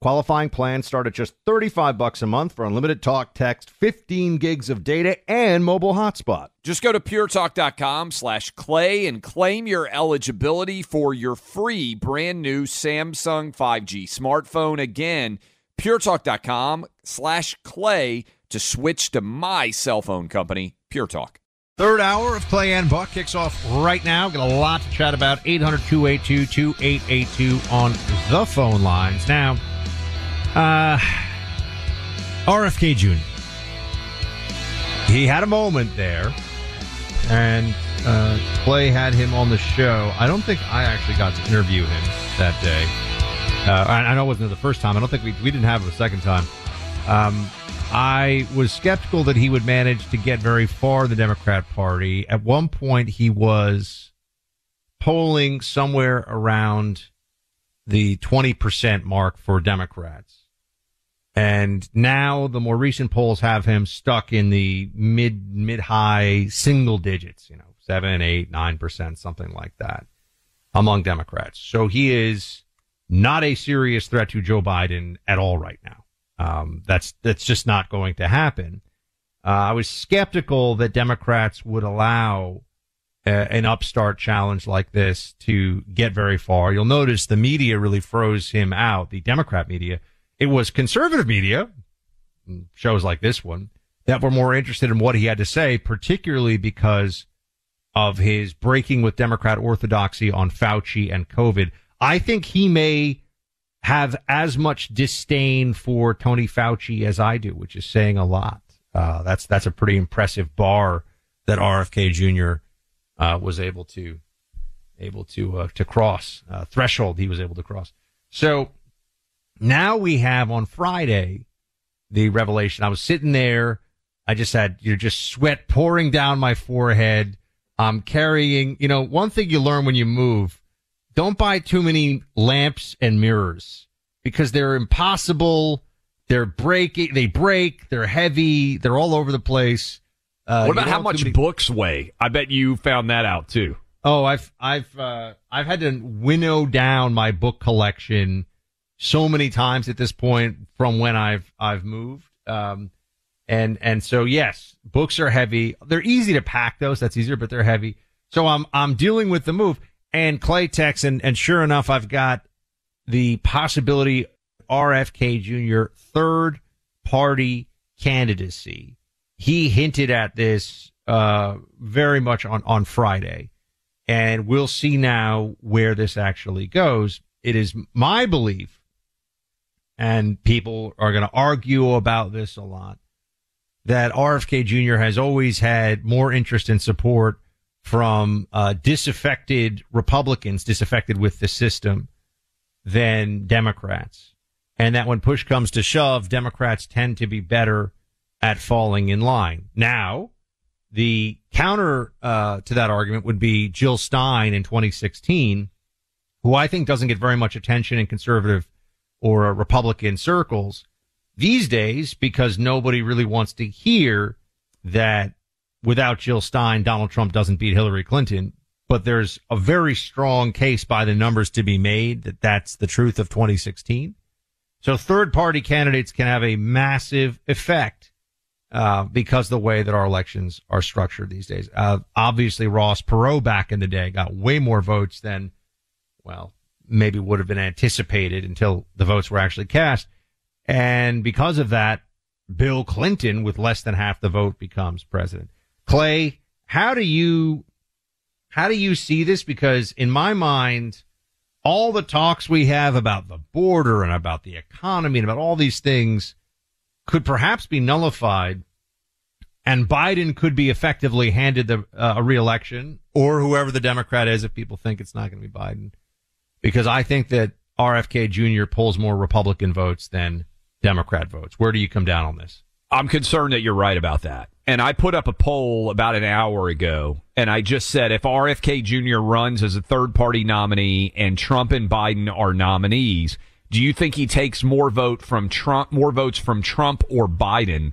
Qualifying plans start at just 35 bucks a month for unlimited talk, text, 15 gigs of data, and mobile hotspot. Just go to puretalk.com slash clay and claim your eligibility for your free brand new Samsung 5G smartphone. Again, puretalk.com slash clay to switch to my cell phone company, Pure Talk. Third hour of Clay and Buck kicks off right now. Got a lot to chat about. 800 282 2882 on the phone lines. Now, uh, RFK Jr. He had a moment there, and uh, Clay had him on the show. I don't think I actually got to interview him that day. Uh, I, I know it wasn't the first time. I don't think we, we didn't have him a second time. Um, I was skeptical that he would manage to get very far in the Democrat Party. At one point, he was polling somewhere around the 20% mark for Democrats. And now the more recent polls have him stuck in the mid, mid high single digits, you know, seven, eight, nine percent, something like that among Democrats. So he is not a serious threat to Joe Biden at all right now. Um, that's that's just not going to happen. Uh, I was skeptical that Democrats would allow uh, an upstart challenge like this to get very far. You'll notice the media really froze him out. The Democrat media. It was conservative media, shows like this one, that were more interested in what he had to say, particularly because of his breaking with Democrat orthodoxy on Fauci and COVID. I think he may have as much disdain for Tony Fauci as I do, which is saying a lot. Uh, that's that's a pretty impressive bar that RFK Jr. Uh, was able to able to uh, to cross uh, threshold. He was able to cross. So now we have on Friday the revelation. I was sitting there. I just had you know just sweat pouring down my forehead. I'm carrying. You know, one thing you learn when you move don't buy too many lamps and mirrors because they're impossible. They're breaking. They break. They're heavy. They're all over the place. Uh, what about how much many... books weigh? I bet you found that out too. Oh, I've I've uh, I've had to winnow down my book collection so many times at this point from when I've I've moved. Um, and and so yes, books are heavy. They're easy to pack though, so that's easier, but they're heavy. So I'm I'm dealing with the move and Clay Tex, and, and sure enough, I've got the possibility RFK Jr. third party candidacy. He hinted at this uh, very much on, on Friday, and we'll see now where this actually goes. It is my belief, and people are going to argue about this a lot, that RFK Jr. has always had more interest and support from uh, disaffected Republicans, disaffected with the system, than Democrats. And that when push comes to shove, Democrats tend to be better at falling in line. Now, the counter uh, to that argument would be Jill Stein in 2016, who I think doesn't get very much attention in conservative or Republican circles these days because nobody really wants to hear that without Jill Stein, Donald Trump doesn't beat Hillary Clinton. but there's a very strong case by the numbers to be made that that's the truth of 2016. So third party candidates can have a massive effect uh, because the way that our elections are structured these days. Uh, obviously, Ross Perot back in the day got way more votes than, well, maybe would have been anticipated until the votes were actually cast. And because of that, Bill Clinton, with less than half the vote, becomes president. Clay, how do you how do you see this? Because in my mind, all the talks we have about the border and about the economy and about all these things could perhaps be nullified and Biden could be effectively handed the, uh, a reelection or whoever the Democrat is if people think it's not going to be Biden. Because I think that RFK Jr. pulls more Republican votes than Democrat votes. Where do you come down on this? I'm concerned that you're right about that. And I put up a poll about an hour ago, and I just said if RFK Jr. runs as a third party nominee and Trump and Biden are nominees, do you think he takes more vote from Trump, more votes from Trump or Biden?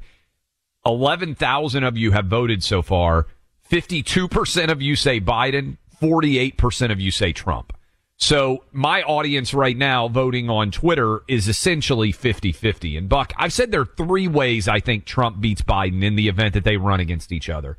11,000 of you have voted so far. 52% of you say Biden. 48% of you say Trump. So my audience right now voting on Twitter is essentially 50-50. And Buck, I've said there are three ways I think Trump beats Biden in the event that they run against each other.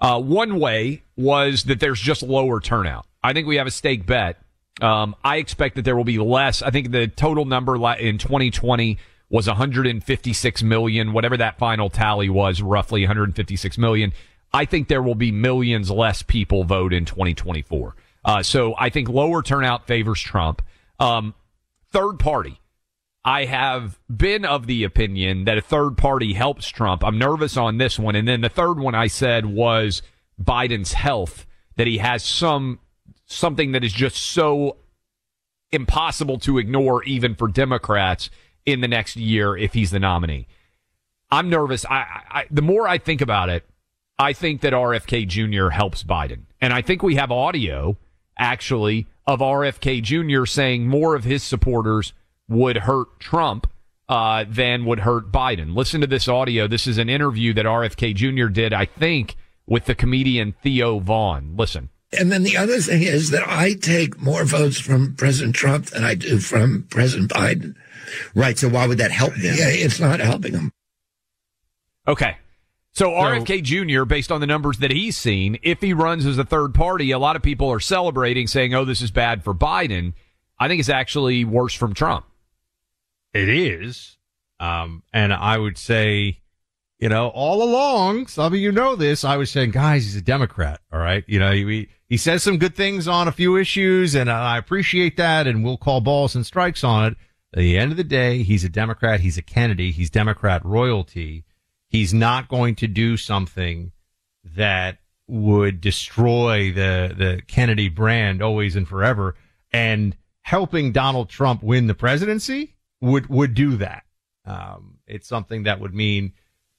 Uh, one way was that there's just lower turnout. I think we have a stake bet um, I expect that there will be less. I think the total number in 2020 was 156 million, whatever that final tally was, roughly 156 million. I think there will be millions less people vote in 2024. Uh, so I think lower turnout favors Trump. Um, third party. I have been of the opinion that a third party helps Trump. I'm nervous on this one. And then the third one I said was Biden's health, that he has some something that is just so impossible to ignore, even for Democrats in the next year if he's the nominee. I'm nervous. I, I, the more I think about it, I think that RFK Jr. helps Biden. And I think we have audio actually of RFK Jr. saying more of his supporters would hurt Trump uh, than would hurt Biden. Listen to this audio. This is an interview that RFK Jr. did, I think, with the comedian Theo Von. Listen. And then the other thing is that I take more votes from President Trump than I do from President Biden. Right. So why would that help them? Yeah, it's not helping them. Okay. So, so RFK Jr., based on the numbers that he's seen, if he runs as a third party, a lot of people are celebrating, saying, "Oh, this is bad for Biden." I think it's actually worse from Trump. It is, um, and I would say you know, all along, some of you know this, I was saying, guys, he's a Democrat. All right. You know, he, he says some good things on a few issues and I appreciate that. And we'll call balls and strikes on it. At the end of the day, he's a Democrat. He's a Kennedy. He's Democrat royalty. He's not going to do something that would destroy the, the Kennedy brand always and forever. And helping Donald Trump win the presidency would, would do that. Um, it's something that would mean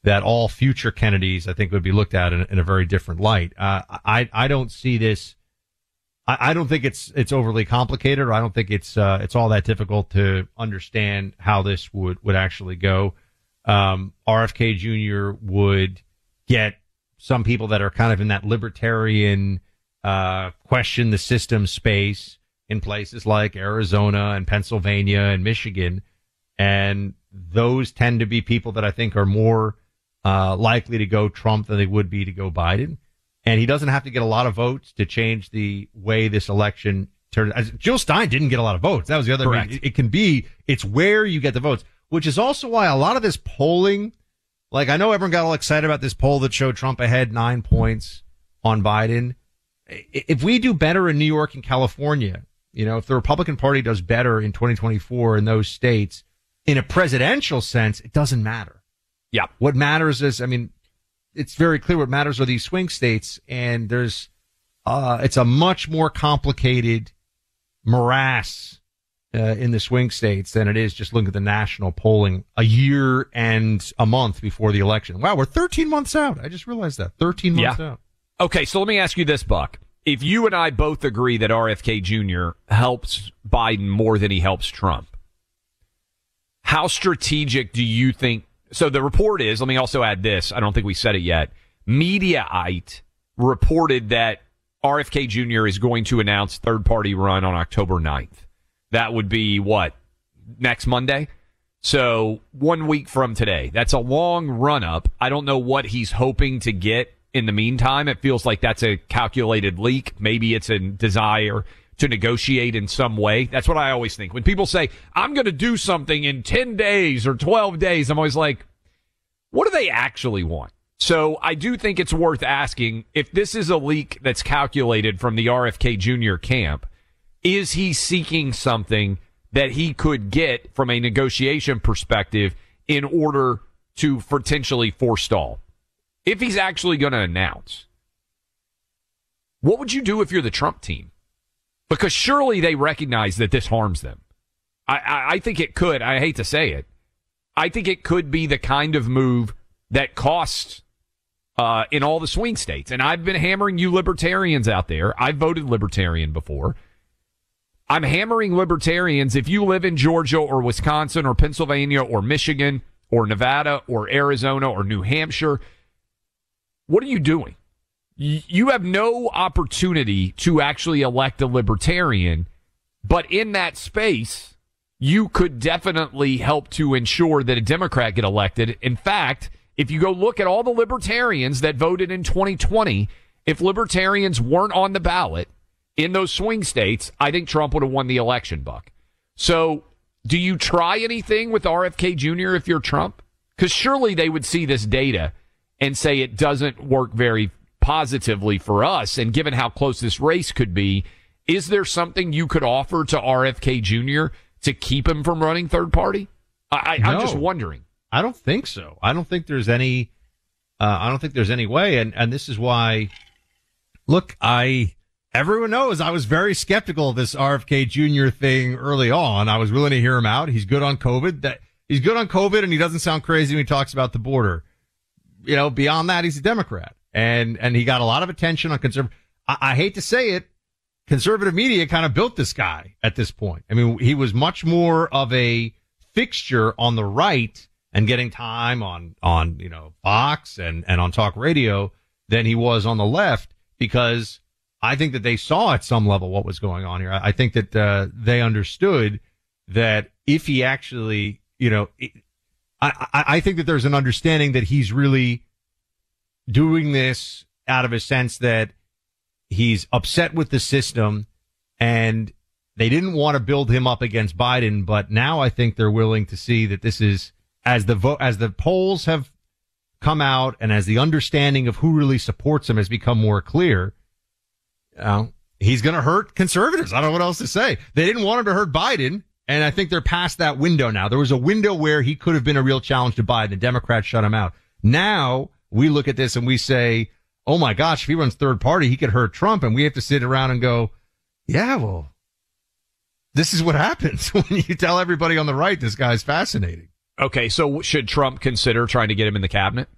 that all future Kennedys, I think, would be looked at in, in a very different light. Uh, I I don't see this. I, I, don't think it's it's overly complicated, or I don't think it's uh, it's all that difficult to understand how this would would actually go. Um, RFK Jr. would get some people that are kind of in that libertarian uh, question the system space in places like Arizona and Pennsylvania and Michigan, and those tend to be people that I think are more uh, likely to go Trump than they would be to go Biden. And he doesn't have to get a lot of votes to change the way this election turns. Jill Stein didn't get a lot of votes. That was the other. Correct. it, it can be. It's where you get the votes, which is also why a lot of this polling. Like I know everyone got all excited about this poll that showed Trump ahead nine points on Biden. If we do better in New York and California, you know, if the Republican Party does better in 2024 in those states, in a presidential sense, it doesn't matter yeah. What matters is, I mean, it's very clear what matters are these swing states, and there's, uh, it's a much more complicated morass uh, in the swing states than it is just looking at the national polling a year and a month before the election. Wow, we're 13 months out. I just realized that 13 months yeah. out. Okay, so let me ask you this, Buck. If you and I both agree that RFK Jr. helps Biden more than he helps Trump, how strategic do you think so the report is, let me also add this. I don't think we said it yet. Mediaite reported that RFK Jr. is going to announce third party run on October 9th. That would be what? Next Monday? So one week from today. That's a long run up. I don't know what he's hoping to get in the meantime. It feels like that's a calculated leak. Maybe it's a desire to negotiate in some way. That's what I always think. When people say, I'm going to do something in 10 days or 12 days, I'm always like, what do they actually want? So I do think it's worth asking if this is a leak that's calculated from the RFK Jr. camp, is he seeking something that he could get from a negotiation perspective in order to potentially forestall? If he's actually going to announce, what would you do if you're the Trump team? Because surely they recognize that this harms them. I, I, I think it could. I hate to say it. I think it could be the kind of move that costs uh, in all the swing states. And I've been hammering you libertarians out there. I've voted libertarian before. I'm hammering libertarians. If you live in Georgia or Wisconsin or Pennsylvania or Michigan or Nevada or Arizona or New Hampshire, what are you doing? You have no opportunity to actually elect a libertarian, but in that space, you could definitely help to ensure that a Democrat get elected. In fact, if you go look at all the libertarians that voted in 2020, if libertarians weren't on the ballot in those swing states, I think Trump would have won the election, Buck. So, do you try anything with RFK Jr. if you're Trump? Because surely they would see this data and say it doesn't work very positively for us. And given how close this race could be, is there something you could offer to RFK Jr. to keep him from running third party? I, am no. just wondering. I don't think so. I don't think there's any. Uh, I don't think there's any way, and and this is why. Look, I everyone knows I was very skeptical of this RFK Jr. thing early on. I was willing to hear him out. He's good on COVID. That he's good on COVID, and he doesn't sound crazy when he talks about the border. You know, beyond that, he's a Democrat, and and he got a lot of attention on conservative. I, I hate to say it, conservative media kind of built this guy at this point. I mean, he was much more of a fixture on the right and getting time on, on, you know, Fox and, and on talk radio than he was on the left because I think that they saw at some level what was going on here. I think that, uh, they understood that if he actually, you know, I, I, I think that there's an understanding that he's really doing this out of a sense that he's upset with the system and they didn't want to build him up against Biden, but now I think they're willing to see that this is as the vote, as the polls have come out and as the understanding of who really supports him has become more clear, he's going to hurt conservatives. I don't know what else to say. They didn't want him to hurt Biden. And I think they're past that window now. There was a window where he could have been a real challenge to Biden. The Democrats shut him out. Now we look at this and we say, Oh my gosh, if he runs third party, he could hurt Trump. And we have to sit around and go, yeah, well, this is what happens when you tell everybody on the right this guy's fascinating. Okay, so should Trump consider trying to get him in the cabinet?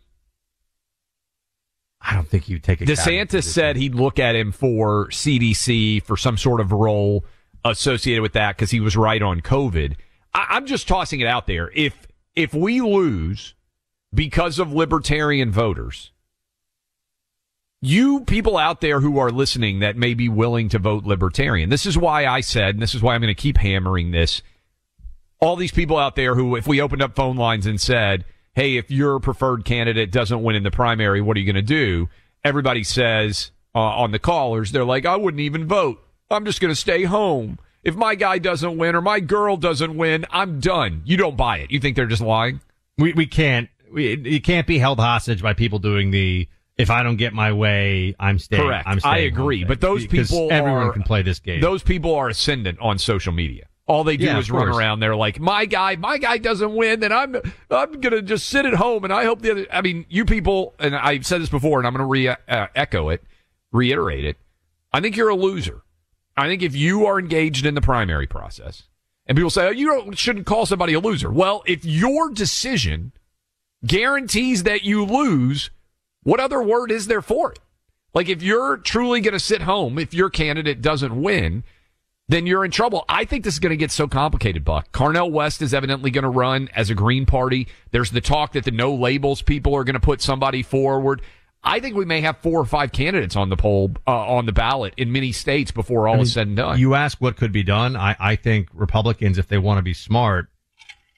I don't think you'd take a DeSantis said he'd look at him for CDC for some sort of role associated with that because he was right on COVID. I, am just tossing it out there. If if we lose because of libertarian voters, you people out there who are listening that may be willing to vote libertarian, this is why I said, and this is why I'm going to keep hammering this all these people out there who, if we opened up phone lines and said, Hey, if your preferred candidate doesn't win in the primary, what are you going to do? Everybody says uh, on the callers, they're like, I wouldn't even vote. I'm just going to stay home. If my guy doesn't win or my girl doesn't win, I'm done. You don't buy it. You think they're just lying? We, we can't, we, you can't be held hostage by people doing the, if I don't get my way, I'm staying. Correct. I'm staying I agree. But those people, everyone are, can play this game. Those people are ascendant on social media. All they do yeah, is run around there like my guy, my guy doesn't win, then I'm I'm gonna just sit at home and I hope the other. I mean, you people, and I've said this before, and I'm gonna re uh, echo it, reiterate it. I think you're a loser. I think if you are engaged in the primary process, and people say oh, you don't, shouldn't call somebody a loser. Well, if your decision guarantees that you lose, what other word is there for it? Like if you're truly going to sit home, if your candidate doesn't win, then you're in trouble. I think this is going to get so complicated, Buck. Cornel West is evidently going to run as a Green Party. There's the talk that the no labels people are going to put somebody forward. I think we may have four or five candidates on the poll uh, on the ballot in many states before all I mean, is said and done. You ask what could be done. I, I think Republicans, if they want to be smart,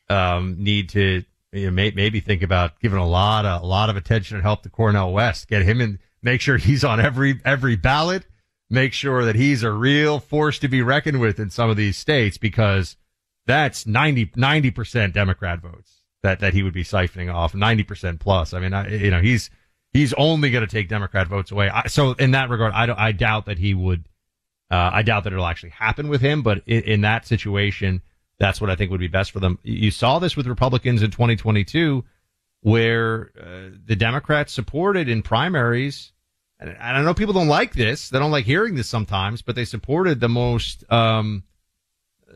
um, need to you know, may, maybe think about giving a lot of a lot of attention and help to Cornel West. Get him in, make sure he's on every every ballot. Make sure that he's a real force to be reckoned with in some of these states because that's 90 percent Democrat votes that that he would be siphoning off ninety percent plus. I mean, I, you know, he's he's only going to take Democrat votes away. I, so in that regard, I don't, I doubt that he would. Uh, I doubt that it'll actually happen with him, but in, in, that situation, that's what I think would be best for them. You saw this with Republicans in 2022, where uh, the Democrats supported in primaries. And I know people don't like this; they don't like hearing this sometimes, but they supported the most um,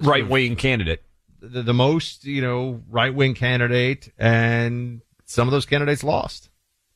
right wing candidate, the, the most you know right wing candidate, and some of those candidates lost.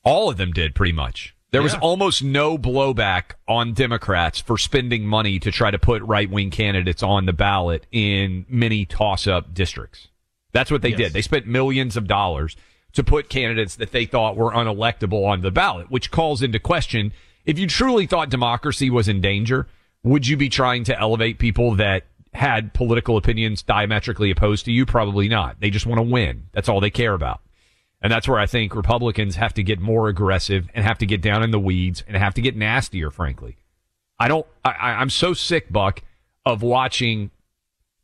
All of them did pretty much. There yeah. was almost no blowback on Democrats for spending money to try to put right wing candidates on the ballot in many toss up districts. That's what they yes. did. They spent millions of dollars to put candidates that they thought were unelectable on the ballot, which calls into question if you truly thought democracy was in danger, would you be trying to elevate people that had political opinions diametrically opposed to you? Probably not. They just want to win. That's all they care about. And that's where I think Republicans have to get more aggressive and have to get down in the weeds and have to get nastier, frankly. I don't, I, I'm so sick, Buck, of watching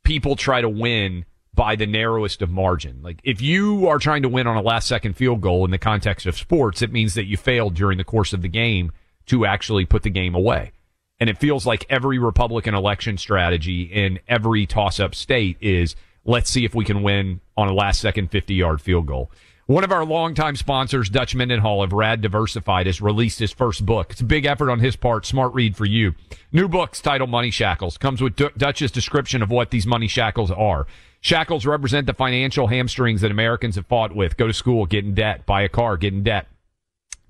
people try to win by the narrowest of margin. Like if you are trying to win on a last second field goal in the context of sports, it means that you failed during the course of the game to actually put the game away. And it feels like every Republican election strategy in every toss up state is let's see if we can win on a last second 50 yard field goal. One of our longtime sponsors, Dutch Mendenhall of Rad Diversified, has released his first book. It's a big effort on his part. Smart read for you. New book's titled Money Shackles. Comes with D- Dutch's description of what these money shackles are. Shackles represent the financial hamstrings that Americans have fought with. Go to school, get in debt, buy a car, get in debt.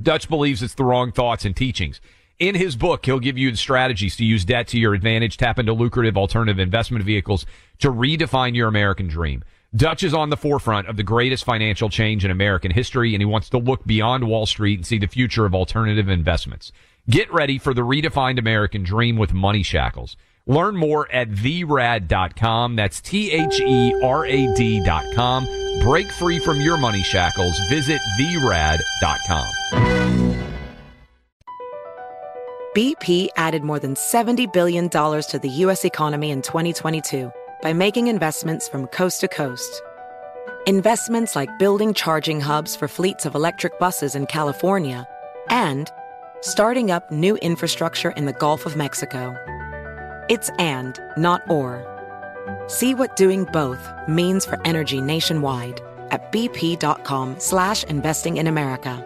Dutch believes it's the wrong thoughts and teachings. In his book, he'll give you the strategies to use debt to your advantage, tap into lucrative alternative investment vehicles to redefine your American dream. Dutch is on the forefront of the greatest financial change in American history, and he wants to look beyond Wall Street and see the future of alternative investments. Get ready for the redefined American dream with Money Shackles. Learn more at therad.com. That's T-H-E-R-A-D dot com. Break free from your money shackles. Visit therad.com. BP added more than $70 billion to the U.S. economy in 2022 by making investments from coast to coast. Investments like building charging hubs for fleets of electric buses in California and starting up new infrastructure in the Gulf of Mexico. It's and, not or. See what doing both means for energy nationwide at bp.com slash investing in America.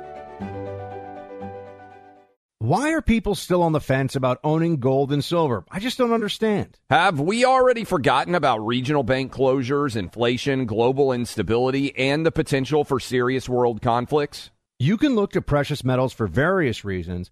Why are people still on the fence about owning gold and silver? I just don't understand. Have we already forgotten about regional bank closures, inflation, global instability, and the potential for serious world conflicts? You can look to precious metals for various reasons.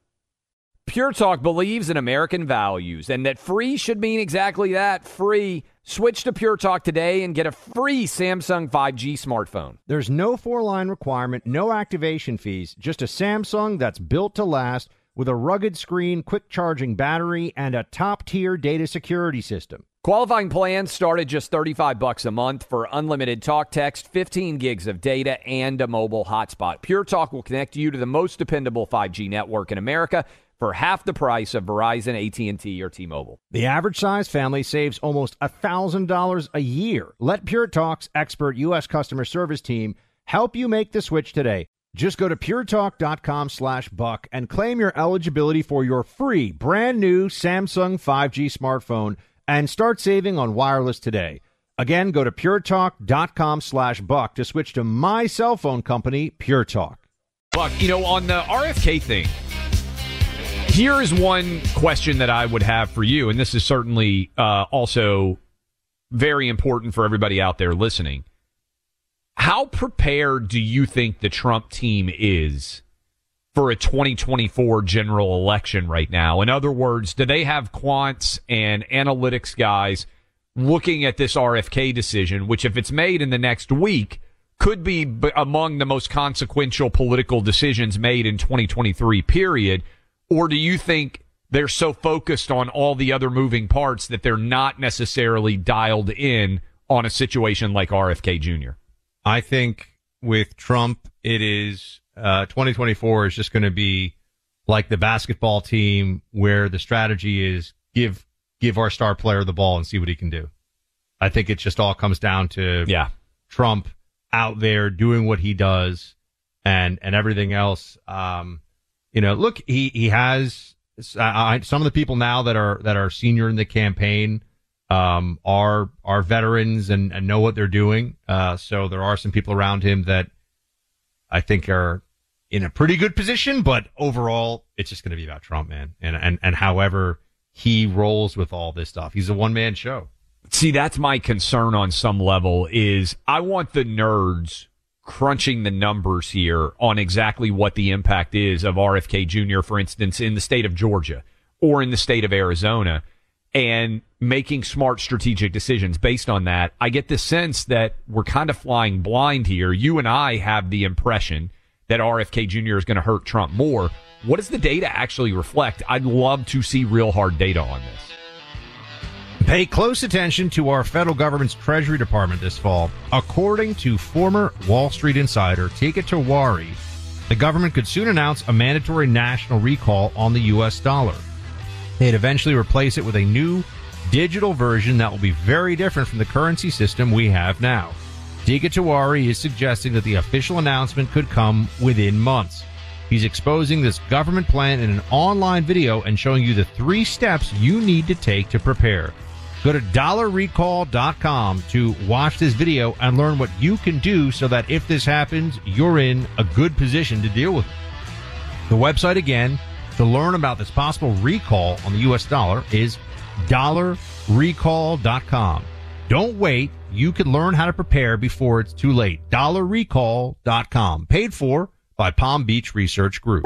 Pure Talk believes in American values and that free should mean exactly that free. Switch to Pure Talk today and get a free Samsung 5G smartphone. There's no four line requirement, no activation fees, just a Samsung that's built to last with a rugged screen, quick charging battery, and a top tier data security system. Qualifying plans start at just 35 bucks a month for unlimited talk text, 15 gigs of data, and a mobile hotspot. Pure Talk will connect you to the most dependable 5G network in America for half the price of Verizon, AT&T, or T-Mobile. The average size family saves almost $1,000 a year. Let Pure Talk's expert U.S. customer service team help you make the switch today. Just go to puretalk.com slash buck and claim your eligibility for your free brand new Samsung 5G smartphone and start saving on wireless today. Again, go to puretalk.com slash buck to switch to my cell phone company, Pure Talk. Buck, you know, on the RFK thing, here is one question that I would have for you, and this is certainly uh, also very important for everybody out there listening. How prepared do you think the Trump team is for a 2024 general election right now? In other words, do they have quants and analytics guys looking at this RFK decision, which, if it's made in the next week, could be among the most consequential political decisions made in 2023, period? Or do you think they're so focused on all the other moving parts that they're not necessarily dialed in on a situation like RFK Jr.? I think with Trump, it is uh, 2024 is just going to be like the basketball team where the strategy is give give our star player the ball and see what he can do. I think it just all comes down to yeah. Trump out there doing what he does and and everything else. Um, you know, look, he he has uh, some of the people now that are that are senior in the campaign um, are are veterans and, and know what they're doing. Uh, so there are some people around him that I think are in a pretty good position, but overall, it's just going to be about Trump, man, and and and however he rolls with all this stuff. He's a one man show. See, that's my concern on some level. Is I want the nerds crunching the numbers here on exactly what the impact is of RFK Jr., for instance, in the state of Georgia or in the state of Arizona and making smart strategic decisions based on that. I get the sense that we're kind of flying blind here. You and I have the impression that RFK Jr. is going to hurt Trump more. What does the data actually reflect? I'd love to see real hard data on this. Pay close attention to our federal government's Treasury Department this fall. According to former Wall Street insider Teeka Tiwari, the government could soon announce a mandatory national recall on the U.S. dollar. They'd eventually replace it with a new digital version that will be very different from the currency system we have now. Teeka Tiwari is suggesting that the official announcement could come within months. He's exposing this government plan in an online video and showing you the three steps you need to take to prepare. Go to dollarrecall.com to watch this video and learn what you can do so that if this happens, you're in a good position to deal with it. The website again to learn about this possible recall on the US dollar is dollarrecall.com. Don't wait. You can learn how to prepare before it's too late. Dollarrecall.com. Paid for by Palm Beach Research Group.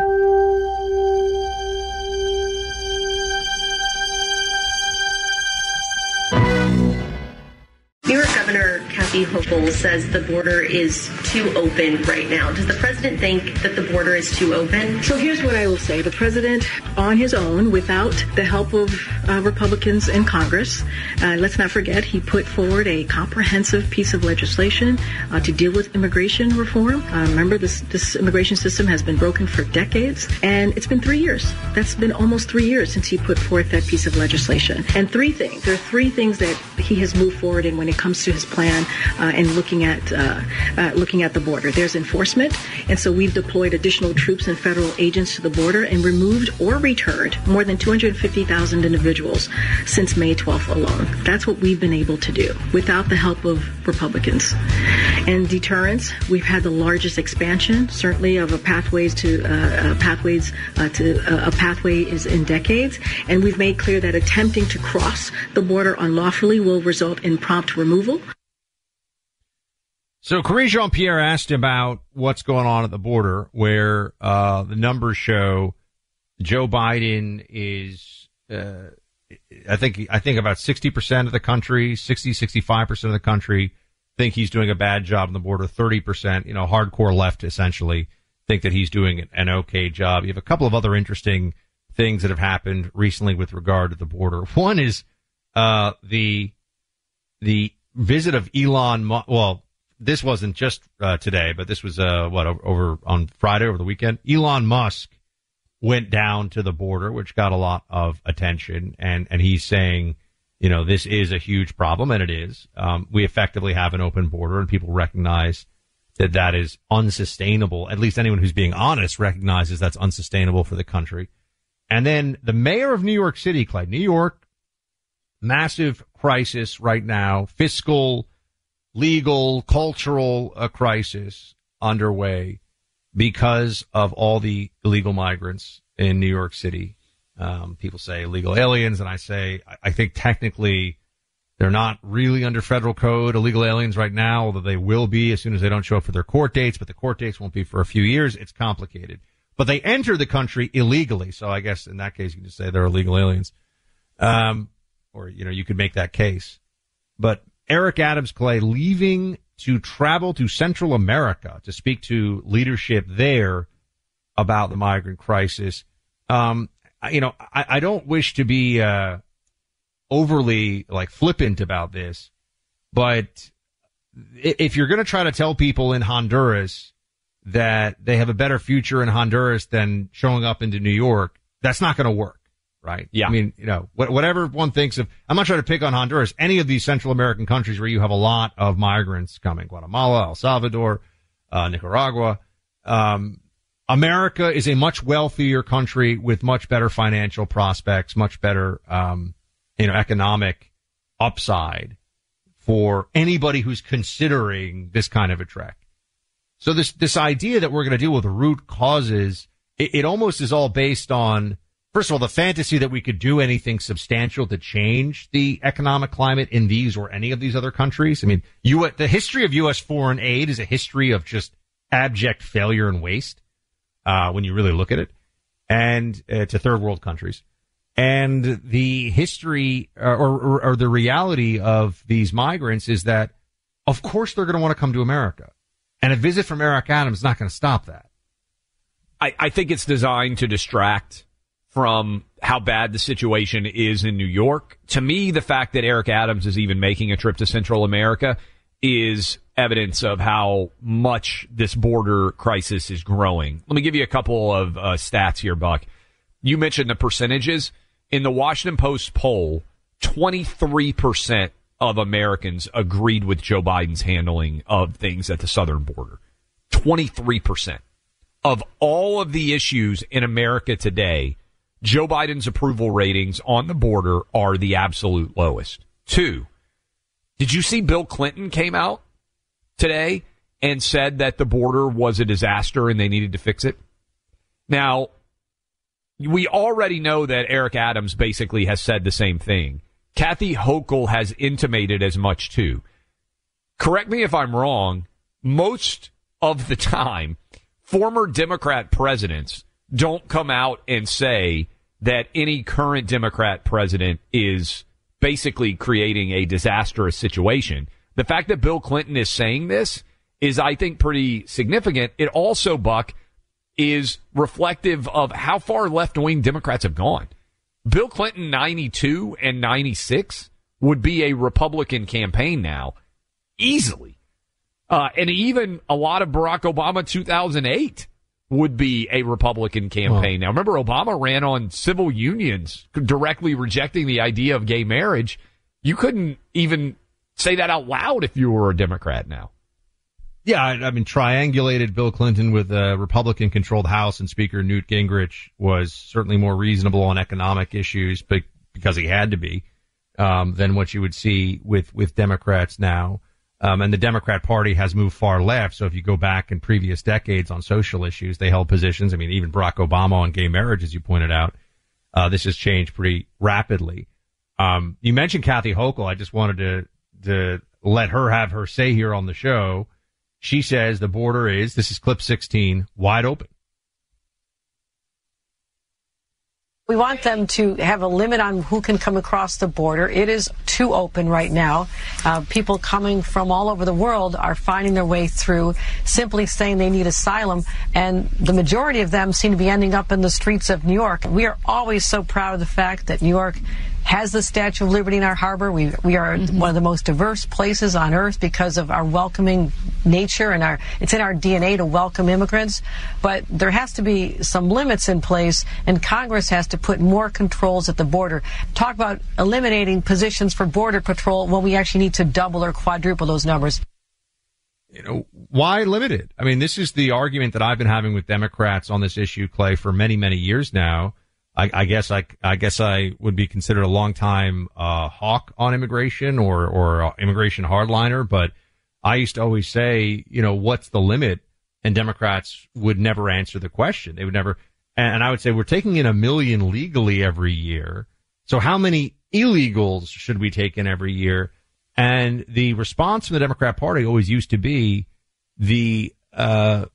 Kathy Hochul says the border is too open right now. Does the president think that the border is too open? So here's what I will say. The president, on his own, without the help of uh, Republicans in Congress, uh, let's not forget, he put forward a comprehensive piece of legislation uh, to deal with immigration reform. Uh, remember, this, this immigration system has been broken for decades, and it's been three years. That's been almost three years since he put forth that piece of legislation. And three things. There are three things that he has moved forward in when it comes to his plan and looking at uh, uh, looking at the border. There's enforcement, and so we've deployed additional troops and federal agents to the border and removed or returned more than 250,000 individuals since May 12th alone. That's what we've been able to do without the help of Republicans. And deterrence, we've had the largest expansion, certainly of a pathways to uh, uh, pathways uh, to a pathway is in decades, and we've made clear that attempting to cross the border unlawfully will result in prompt removal. So Karine Jean-Pierre asked about what's going on at the border, where uh, the numbers show Joe Biden is, uh, I think, I think about sixty percent of the country, 60, 65 percent of the country think he's doing a bad job on the border. Thirty percent, you know, hardcore left essentially think that he's doing an okay job. You have a couple of other interesting things that have happened recently with regard to the border. One is uh, the the visit of Elon. Well, this wasn't just uh, today, but this was uh, what over, on Friday over the weekend. Elon Musk went down to the border, which got a lot of attention, and and he's saying, you know, this is a huge problem, and it is. Um, we effectively have an open border, and people recognize that that is unsustainable. At least anyone who's being honest recognizes that's unsustainable for the country. And then the mayor of New York City, Clay, New York, massive crisis right now, fiscal, legal, cultural uh, crisis underway because of all the illegal migrants in New York City. Um, people say illegal aliens, and I say I think technically they're not really under federal code illegal aliens right now, although they will be as soon as they don't show up for their court dates. But the court dates won't be for a few years. It's complicated. But they enter the country illegally, so I guess in that case you can just say they're illegal aliens. Um, or you know you could make that case. But Eric Adams Clay leaving to travel to Central America to speak to leadership there about the migrant crisis. Um, you know, I, I, don't wish to be uh, overly like flippant about this, but if you're going to try to tell people in Honduras that they have a better future in Honduras than showing up into New York, that's not going to work right? Yeah. I mean, you know, whatever one thinks of, I'm not trying to pick on Honduras, any of these Central American countries where you have a lot of migrants coming, Guatemala, El Salvador, uh, Nicaragua. Um, America is a much wealthier country with much better financial prospects, much better, um, you know, economic upside for anybody who's considering this kind of a trek. So this, this idea that we're going to deal with root causes, it, it almost is all based on, First of all, the fantasy that we could do anything substantial to change the economic climate in these or any of these other countries. I mean, you, the history of U.S. foreign aid is a history of just abject failure and waste, uh, when you really look at it, and uh, to third world countries. And the history uh, or, or, or the reality of these migrants is that, of course, they're going to want to come to America. And a visit from Eric Adams is not going to stop that. I, I think it's designed to distract from how bad the situation is in New York. To me, the fact that Eric Adams is even making a trip to Central America is evidence of how much this border crisis is growing. Let me give you a couple of uh, stats here, Buck. You mentioned the percentages. In the Washington Post poll, 23% of Americans agreed with Joe Biden's handling of things at the southern border. 23%. Of all of the issues in America today, Joe Biden's approval ratings on the border are the absolute lowest. Two, did you see Bill Clinton came out today and said that the border was a disaster and they needed to fix it? Now, we already know that Eric Adams basically has said the same thing. Kathy Hochul has intimated as much too. Correct me if I'm wrong. Most of the time, former Democrat presidents don't come out and say that any current Democrat president is basically creating a disastrous situation. The fact that Bill Clinton is saying this is, I think, pretty significant. It also, Buck, is reflective of how far left wing Democrats have gone. Bill Clinton 92 and 96 would be a Republican campaign now, easily. Uh, and even a lot of Barack Obama 2008 would be a Republican campaign. Now, remember, Obama ran on civil unions, directly rejecting the idea of gay marriage. You couldn't even say that out loud if you were a Democrat now. Yeah, I, I mean, triangulated Bill Clinton with a Republican controlled House and Speaker Newt Gingrich was certainly more reasonable on economic issues, but because he had to be, um, than what you would see with, with Democrats now. Um, and the Democrat Party has moved far left. So if you go back in previous decades on social issues, they held positions. I mean, even Barack Obama on gay marriage, as you pointed out, uh, this has changed pretty rapidly. Um, you mentioned Kathy Hochul. I just wanted to to let her have her say here on the show. She says the border is this is clip 16 wide open. We want them to have a limit on who can come across the border. It is too open right now. Uh, people coming from all over the world are finding their way through, simply saying they need asylum, and the majority of them seem to be ending up in the streets of New York. We are always so proud of the fact that New York has the Statue of Liberty in our harbor. We we are mm-hmm. one of the most diverse places on earth because of our welcoming nature and our it's in our DNA to welcome immigrants. But there has to be some limits in place, and Congress has to put more controls at the border. Talk about eliminating positions for border patrol when we actually need to double or quadruple those numbers you know, why limit it? I mean, this is the argument that I've been having with Democrats on this issue, Clay, for many, many years now. I, I guess I, I guess I would be considered a long time uh, hawk on immigration or or immigration hardliner, but I used to always say, you know, what's the limit? And Democrats would never answer the question. They would never, and I would say we're taking in a million legally every year. So how many illegals should we take in every year? And the response from the Democrat Party always used to be the uh,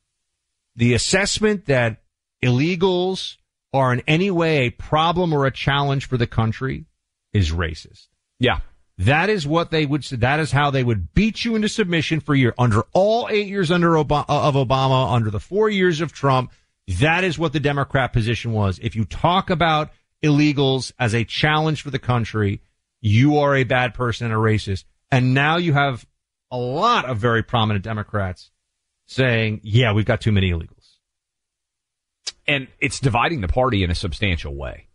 the assessment that illegals are in any way a problem or a challenge for the country is racist. Yeah. That is what they would. That is how they would beat you into submission for year under all eight years under Obama, uh, of Obama, under the four years of Trump. That is what the Democrat position was. If you talk about illegals as a challenge for the country, you are a bad person and a racist. And now you have a lot of very prominent Democrats saying, yeah, we've got too many illegals. And it's dividing the party in a substantial way.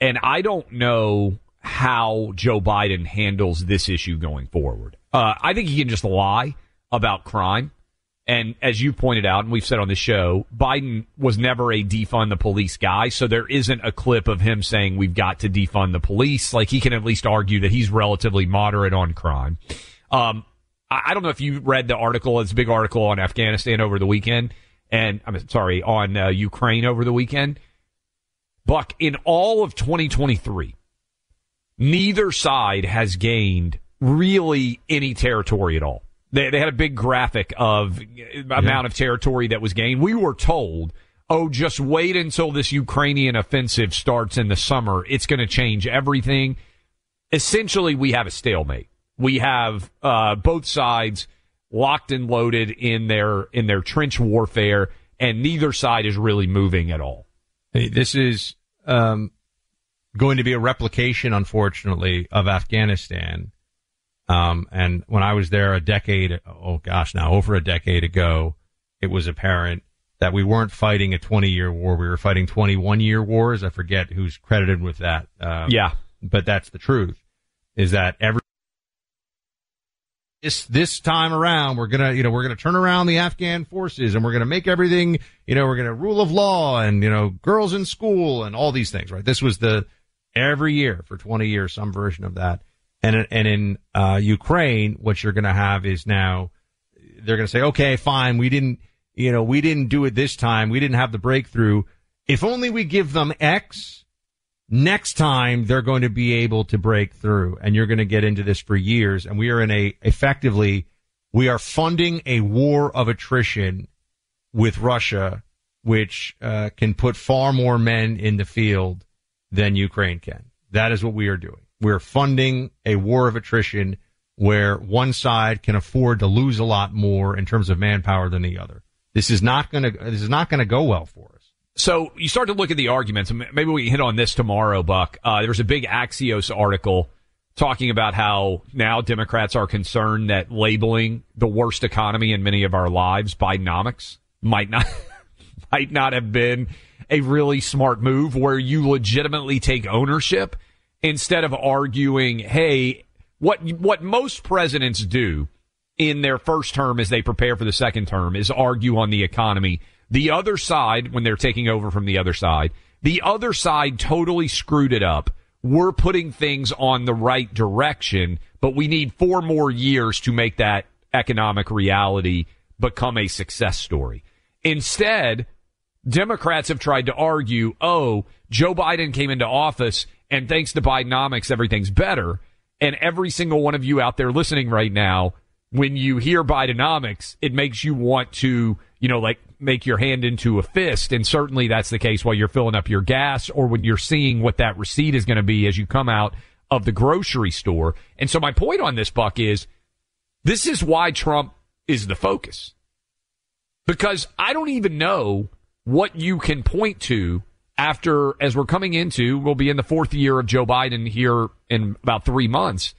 And I don't know how Joe Biden handles this issue going forward. Uh, I think he can just lie about crime. And as you pointed out, and we've said on the show, Biden was never a defund the police guy. So there isn't a clip of him saying we've got to defund the police. Like he can at least argue that he's relatively moderate on crime. Um, I, I don't know if you read the article. It's a big article on Afghanistan over the weekend. And I'm sorry, on uh, Ukraine over the weekend. Buck, in all of 2023, neither side has gained really any territory at all. They, they had a big graphic of amount of territory that was gained. We were told, oh, just wait until this Ukrainian offensive starts in the summer. It's going to change everything. Essentially, we have a stalemate. We have uh, both sides locked and loaded in their in their trench warfare, and neither side is really moving at all. Hey, this is um, going to be a replication, unfortunately, of Afghanistan um, and when I was there a decade, oh gosh, now over a decade ago, it was apparent that we weren't fighting a 20 year war. We were fighting 21 year wars. I forget who's credited with that. Um, yeah. But that's the truth is that every, this, this time around, we're gonna, you know, we're gonna turn around the Afghan forces and we're gonna make everything, you know, we're gonna rule of law and, you know, girls in school and all these things, right? This was the, every year for 20 years, some version of that. And, and in uh, Ukraine, what you're to have is now they're to say, okay, fine, we didn't, you know, we didn't do it this time. We didn't have the breakthrough. If only we give them X, next time they're going to be able to break through. And you're going to get into this for years. And we are in a, effectively, we are funding a war of attrition with Russia, which uh, can put far more men in the field than Ukraine can. That is what we are doing. We're funding a war of attrition where one side can afford to lose a lot more in terms of manpower than the other. This is not going to this is not going to go well for us. So you start to look at the arguments. Maybe we hit on this tomorrow, Buck. Uh, there was a big Axios article talking about how now Democrats are concerned that labeling the worst economy in many of our lives Bidenomics might not might not have been a really smart move where you legitimately take ownership instead of arguing, hey, what what most presidents do in their first term as they prepare for the second term is argue on the economy. The other side, when they're taking over from the other side, the other side totally screwed it up. We're putting things on the right direction, but we need four more years to make that economic reality become a success story. Instead, Democrats have tried to argue, oh, Joe Biden came into office and thanks to Bidenomics, everything's better. And every single one of you out there listening right now, when you hear Bidenomics, it makes you want to, you know, like make your hand into a fist. And certainly that's the case while you're filling up your gas or when you're seeing what that receipt is going to be as you come out of the grocery store. And so my point on this, Buck, is this is why Trump is the focus. Because I don't even know what you can point to after, as we're coming into, we'll be in the fourth year of Joe Biden here in about three months.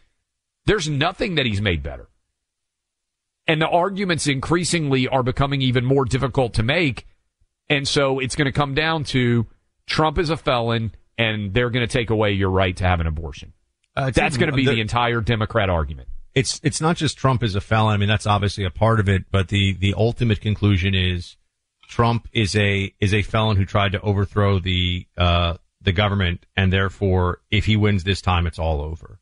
There's nothing that he's made better. And the arguments increasingly are becoming even more difficult to make. And so it's going to come down to Trump is a felon and they're going to take away your right to have an abortion. Uh, that's going to be the, the entire Democrat argument. It's it's not just Trump is a felon. I mean, that's obviously a part of it, but the the ultimate conclusion is Trump is a is a felon who tried to overthrow the uh, the government, and therefore, if he wins this time, it's all over.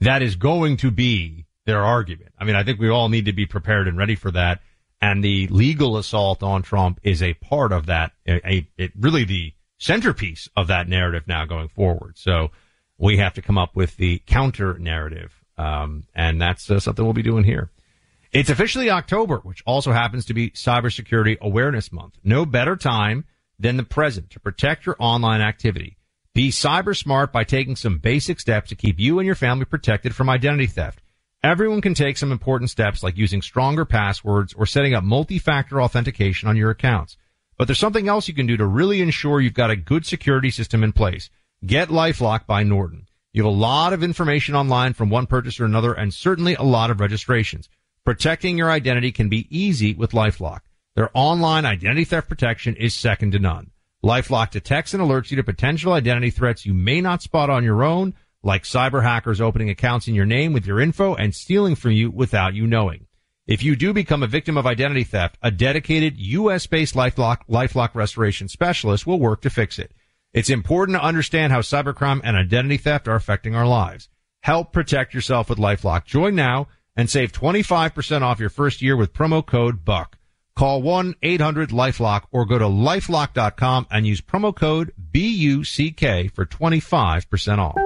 That is going to be their argument. I mean, I think we all need to be prepared and ready for that. And the legal assault on Trump is a part of that. A, a it really the centerpiece of that narrative now going forward. So we have to come up with the counter narrative, um, and that's uh, something we'll be doing here. It's officially October, which also happens to be Cybersecurity Awareness Month. No better time than the present to protect your online activity. Be cyber smart by taking some basic steps to keep you and your family protected from identity theft. Everyone can take some important steps like using stronger passwords or setting up multi-factor authentication on your accounts. But there's something else you can do to really ensure you've got a good security system in place. Get LifeLock by Norton. You have a lot of information online from one purchaser to another and certainly a lot of registrations. Protecting your identity can be easy with LifeLock. Their online identity theft protection is second to none. LifeLock detects and alerts you to potential identity threats you may not spot on your own, like cyber hackers opening accounts in your name with your info and stealing from you without you knowing. If you do become a victim of identity theft, a dedicated U.S.-based LifeLock, LifeLock restoration specialist will work to fix it. It's important to understand how cybercrime and identity theft are affecting our lives. Help protect yourself with LifeLock. Join now and save 25% off your first year with promo code BUCK. Call 1-800-LifeLock or go to lifelock.com and use promo code B-U-C-K for 25% off.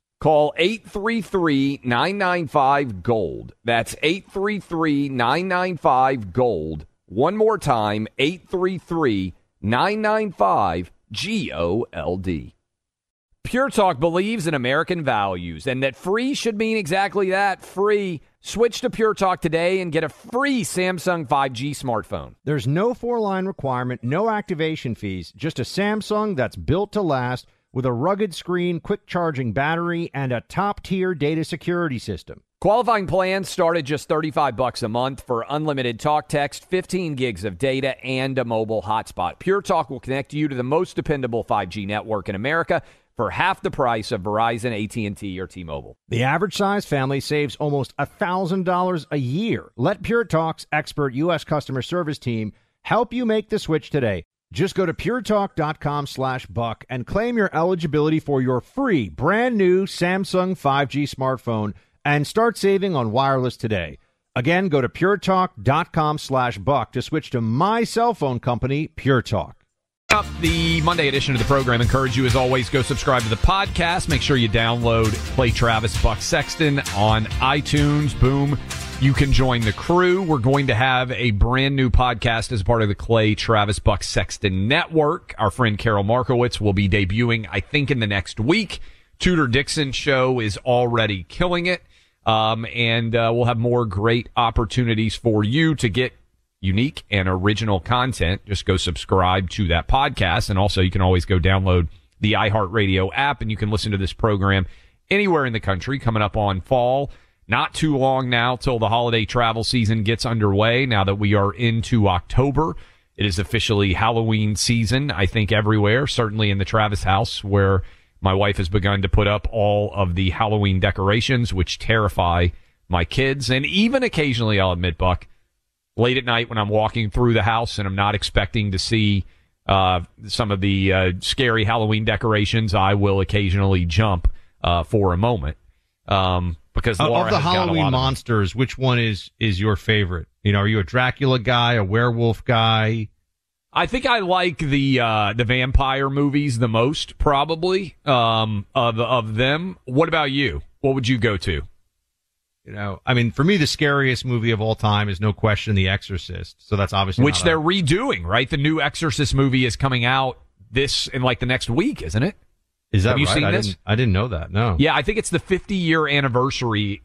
Call 833 995 Gold. That's 833 995 Gold. One more time 833 995 G O L D. Pure Talk believes in American values and that free should mean exactly that free. Switch to Pure Talk today and get a free Samsung 5G smartphone. There's no four line requirement, no activation fees, just a Samsung that's built to last with a rugged screen, quick charging battery, and a top tier data security system. Qualifying plans start at just 35 bucks a month for unlimited talk text, 15 gigs of data, and a mobile hotspot. Pure Talk will connect you to the most dependable 5G network in America for half the price of Verizon, AT&T, or T-Mobile. The average size family saves almost $1,000 a year. Let Pure Talk's expert U.S. customer service team help you make the switch today. Just go to puretalk.com slash buck and claim your eligibility for your free brand new Samsung 5G smartphone and start saving on wireless today. Again, go to puretalk.com slash buck to switch to my cell phone company, Pure Talk. Up the Monday edition of the program. Encourage you, as always, go subscribe to the podcast. Make sure you download Clay Travis Buck Sexton on iTunes. Boom You can join the crew. We're going to have a brand new podcast as part of the Clay Travis Buck Sexton Network. Our friend Carol Markowitz will be debuting, I think, in the next week. Tudor Dixon show is already killing it. Um, and uh, we'll have more great opportunities for you to get unique and original content. Just go subscribe to that podcast. And also, you can always go download the iHeartRadio app and you can listen to this program anywhere in the country coming up on fall. Not too long now till the holiday travel season gets underway. Now that we are into October, it is officially Halloween season, I think everywhere, certainly in the Travis house where my wife has begun to put up all of the Halloween decorations, which terrify my kids. And even occasionally, I'll admit, Buck, late at night when I'm walking through the house and I'm not expecting to see uh, some of the uh, scary Halloween decorations, I will occasionally jump uh, for a moment. Um, because of, Laura of the has got a Halloween monsters, which one is is your favorite? You know, are you a Dracula guy, a werewolf guy? I think I like the uh, the vampire movies the most, probably um, of of them. What about you? What would you go to? You know, I mean, for me, the scariest movie of all time is no question The Exorcist. So that's obviously Which they're a- redoing, right? The new Exorcist movie is coming out this in like the next week, isn't it? Is that Have you right? seen I this? Didn't, I didn't know that. No. Yeah, I think it's the 50 year anniversary.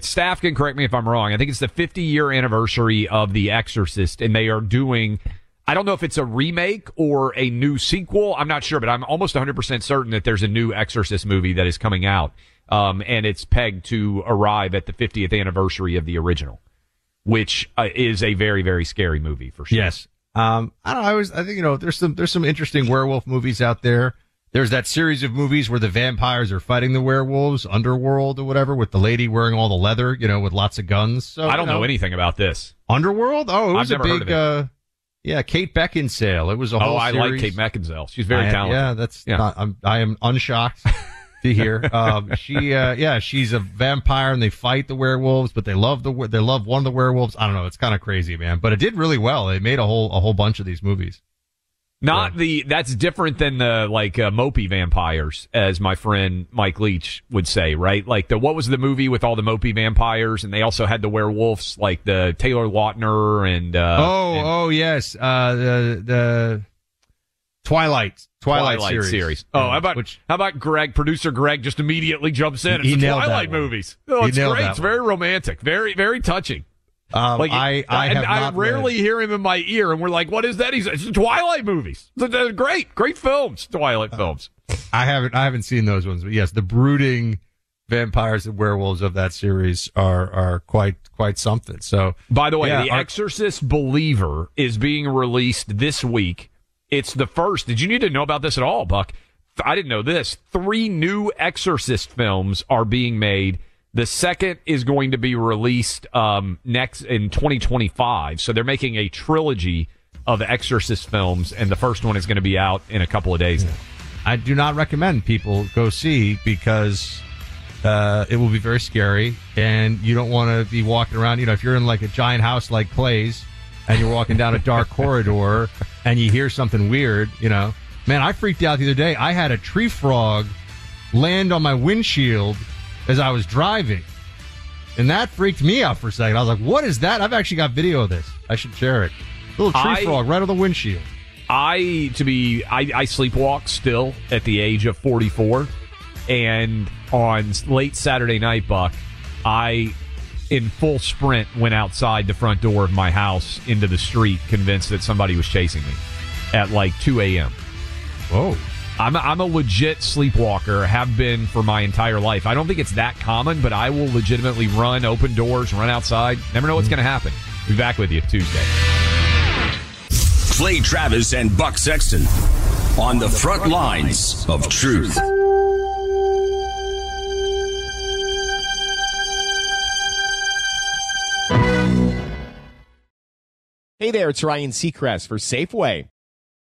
Staff can correct me if I'm wrong. I think it's the 50 year anniversary of The Exorcist, and they are doing. I don't know if it's a remake or a new sequel. I'm not sure, but I'm almost 100% certain that there's a new Exorcist movie that is coming out, um, and it's pegged to arrive at the 50th anniversary of the original, which uh, is a very, very scary movie for sure. Yes. Um, I don't know. I was, I think, you know, there's some, there's some interesting werewolf movies out there. There's that series of movies where the vampires are fighting the werewolves, Underworld or whatever, with the lady wearing all the leather, you know, with lots of guns. So I don't you know anything about this. Underworld? Oh, it was I've a big, uh, yeah, Kate Beckinsale. It was a Oh, whole I like. Kate Beckinsale. She's very I- talented. Yeah, that's Yeah. Not, I'm, I am unshocked to hear. Um, she, uh, yeah, she's a vampire and they fight the werewolves, but they love the, they love one of the werewolves. I don't know. It's kind of crazy, man, but it did really well. They made a whole, a whole bunch of these movies. Not the that's different than the like uh, mopey vampires, as my friend Mike Leach would say, right? Like the what was the movie with all the mopey vampires, and they also had the werewolves, like the Taylor Lautner and uh, oh, and oh, yes. Uh, the, the Twilight, Twilight, series. Oh, Yeah, how about which how about Greg, producer Greg, just immediately jumps in. He It's that Twilight movies. Oh, it's great. It's very romantic, very very touching. Um, Like I, I I rarely read- hear him in my ear, and we're like, "What is that?" He's it's the Twilight movies. They're- great, great films. Twilight films. I haven't I haven't seen those ones, but yes, the brooding vampires and werewolves of that series are are quite quite something. So By the way, Yeah, The our- Exorcist Believer is being released this week. It's the first. Did you need to know about this at all, Buck? I didn't know this. Three new Exorcist films are being made. The second is going to be released um, next in 2025. So they're making a trilogy of Exorcist films, and the first one is going to be out in a couple of days. I do not recommend people go see because uh, it will be very scary, and you don't want to be walking around. You know, if you're in like a giant house like Clay's, and you're walking down a dark corridor, and you hear something weird, you know, man, I freaked out the other day. I had a tree frog land on my windshield as I was driving. And that freaked me out for a second. I was like, what is that? I've actually got video of this. I should share it. Little tree I- frog right on the windshield. I to be I, I sleepwalk still at the age of 44 and on late Saturday night buck I in full sprint went outside the front door of my house into the street convinced that somebody was chasing me at like 2 a.m. Whoa. I'm a, I'm a legit sleepwalker have been for my entire life. I don't think it's that common but I will legitimately run open doors run outside never know what's mm-hmm. going to happen. Be back with you Tuesday. Clay Travis and Buck Sexton on the front lines of truth. Hey there, it's Ryan Seacrest for Safeway.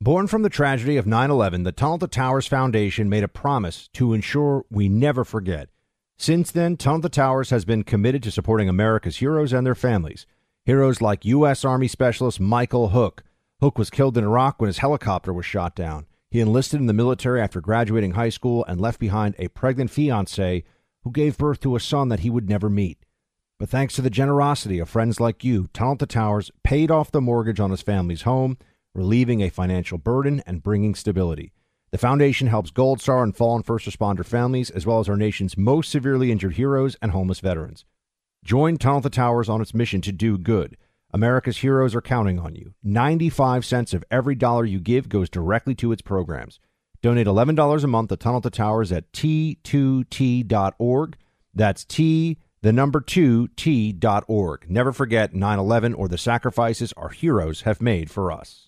Born from the tragedy of 9 11, the Tunnel to Towers Foundation made a promise to ensure we never forget. Since then, Tunnel to Towers has been committed to supporting America's heroes and their families. Heroes like U.S. Army Specialist Michael Hook. Hook was killed in Iraq when his helicopter was shot down. He enlisted in the military after graduating high school and left behind a pregnant fiancee who gave birth to a son that he would never meet. But thanks to the generosity of friends like you, Tunnel to Towers paid off the mortgage on his family's home, relieving a financial burden and bringing stability. The foundation helps Gold Star and fallen first responder families, as well as our nation's most severely injured heroes and homeless veterans. Join Tunnel to Towers on its mission to do good. America's heroes are counting on you. 95 cents of every dollar you give goes directly to its programs. Donate $11 a month to Tunnel to Towers at t2t.org. That's T, the number 2, t.org. Never forget 9 11 or the sacrifices our heroes have made for us.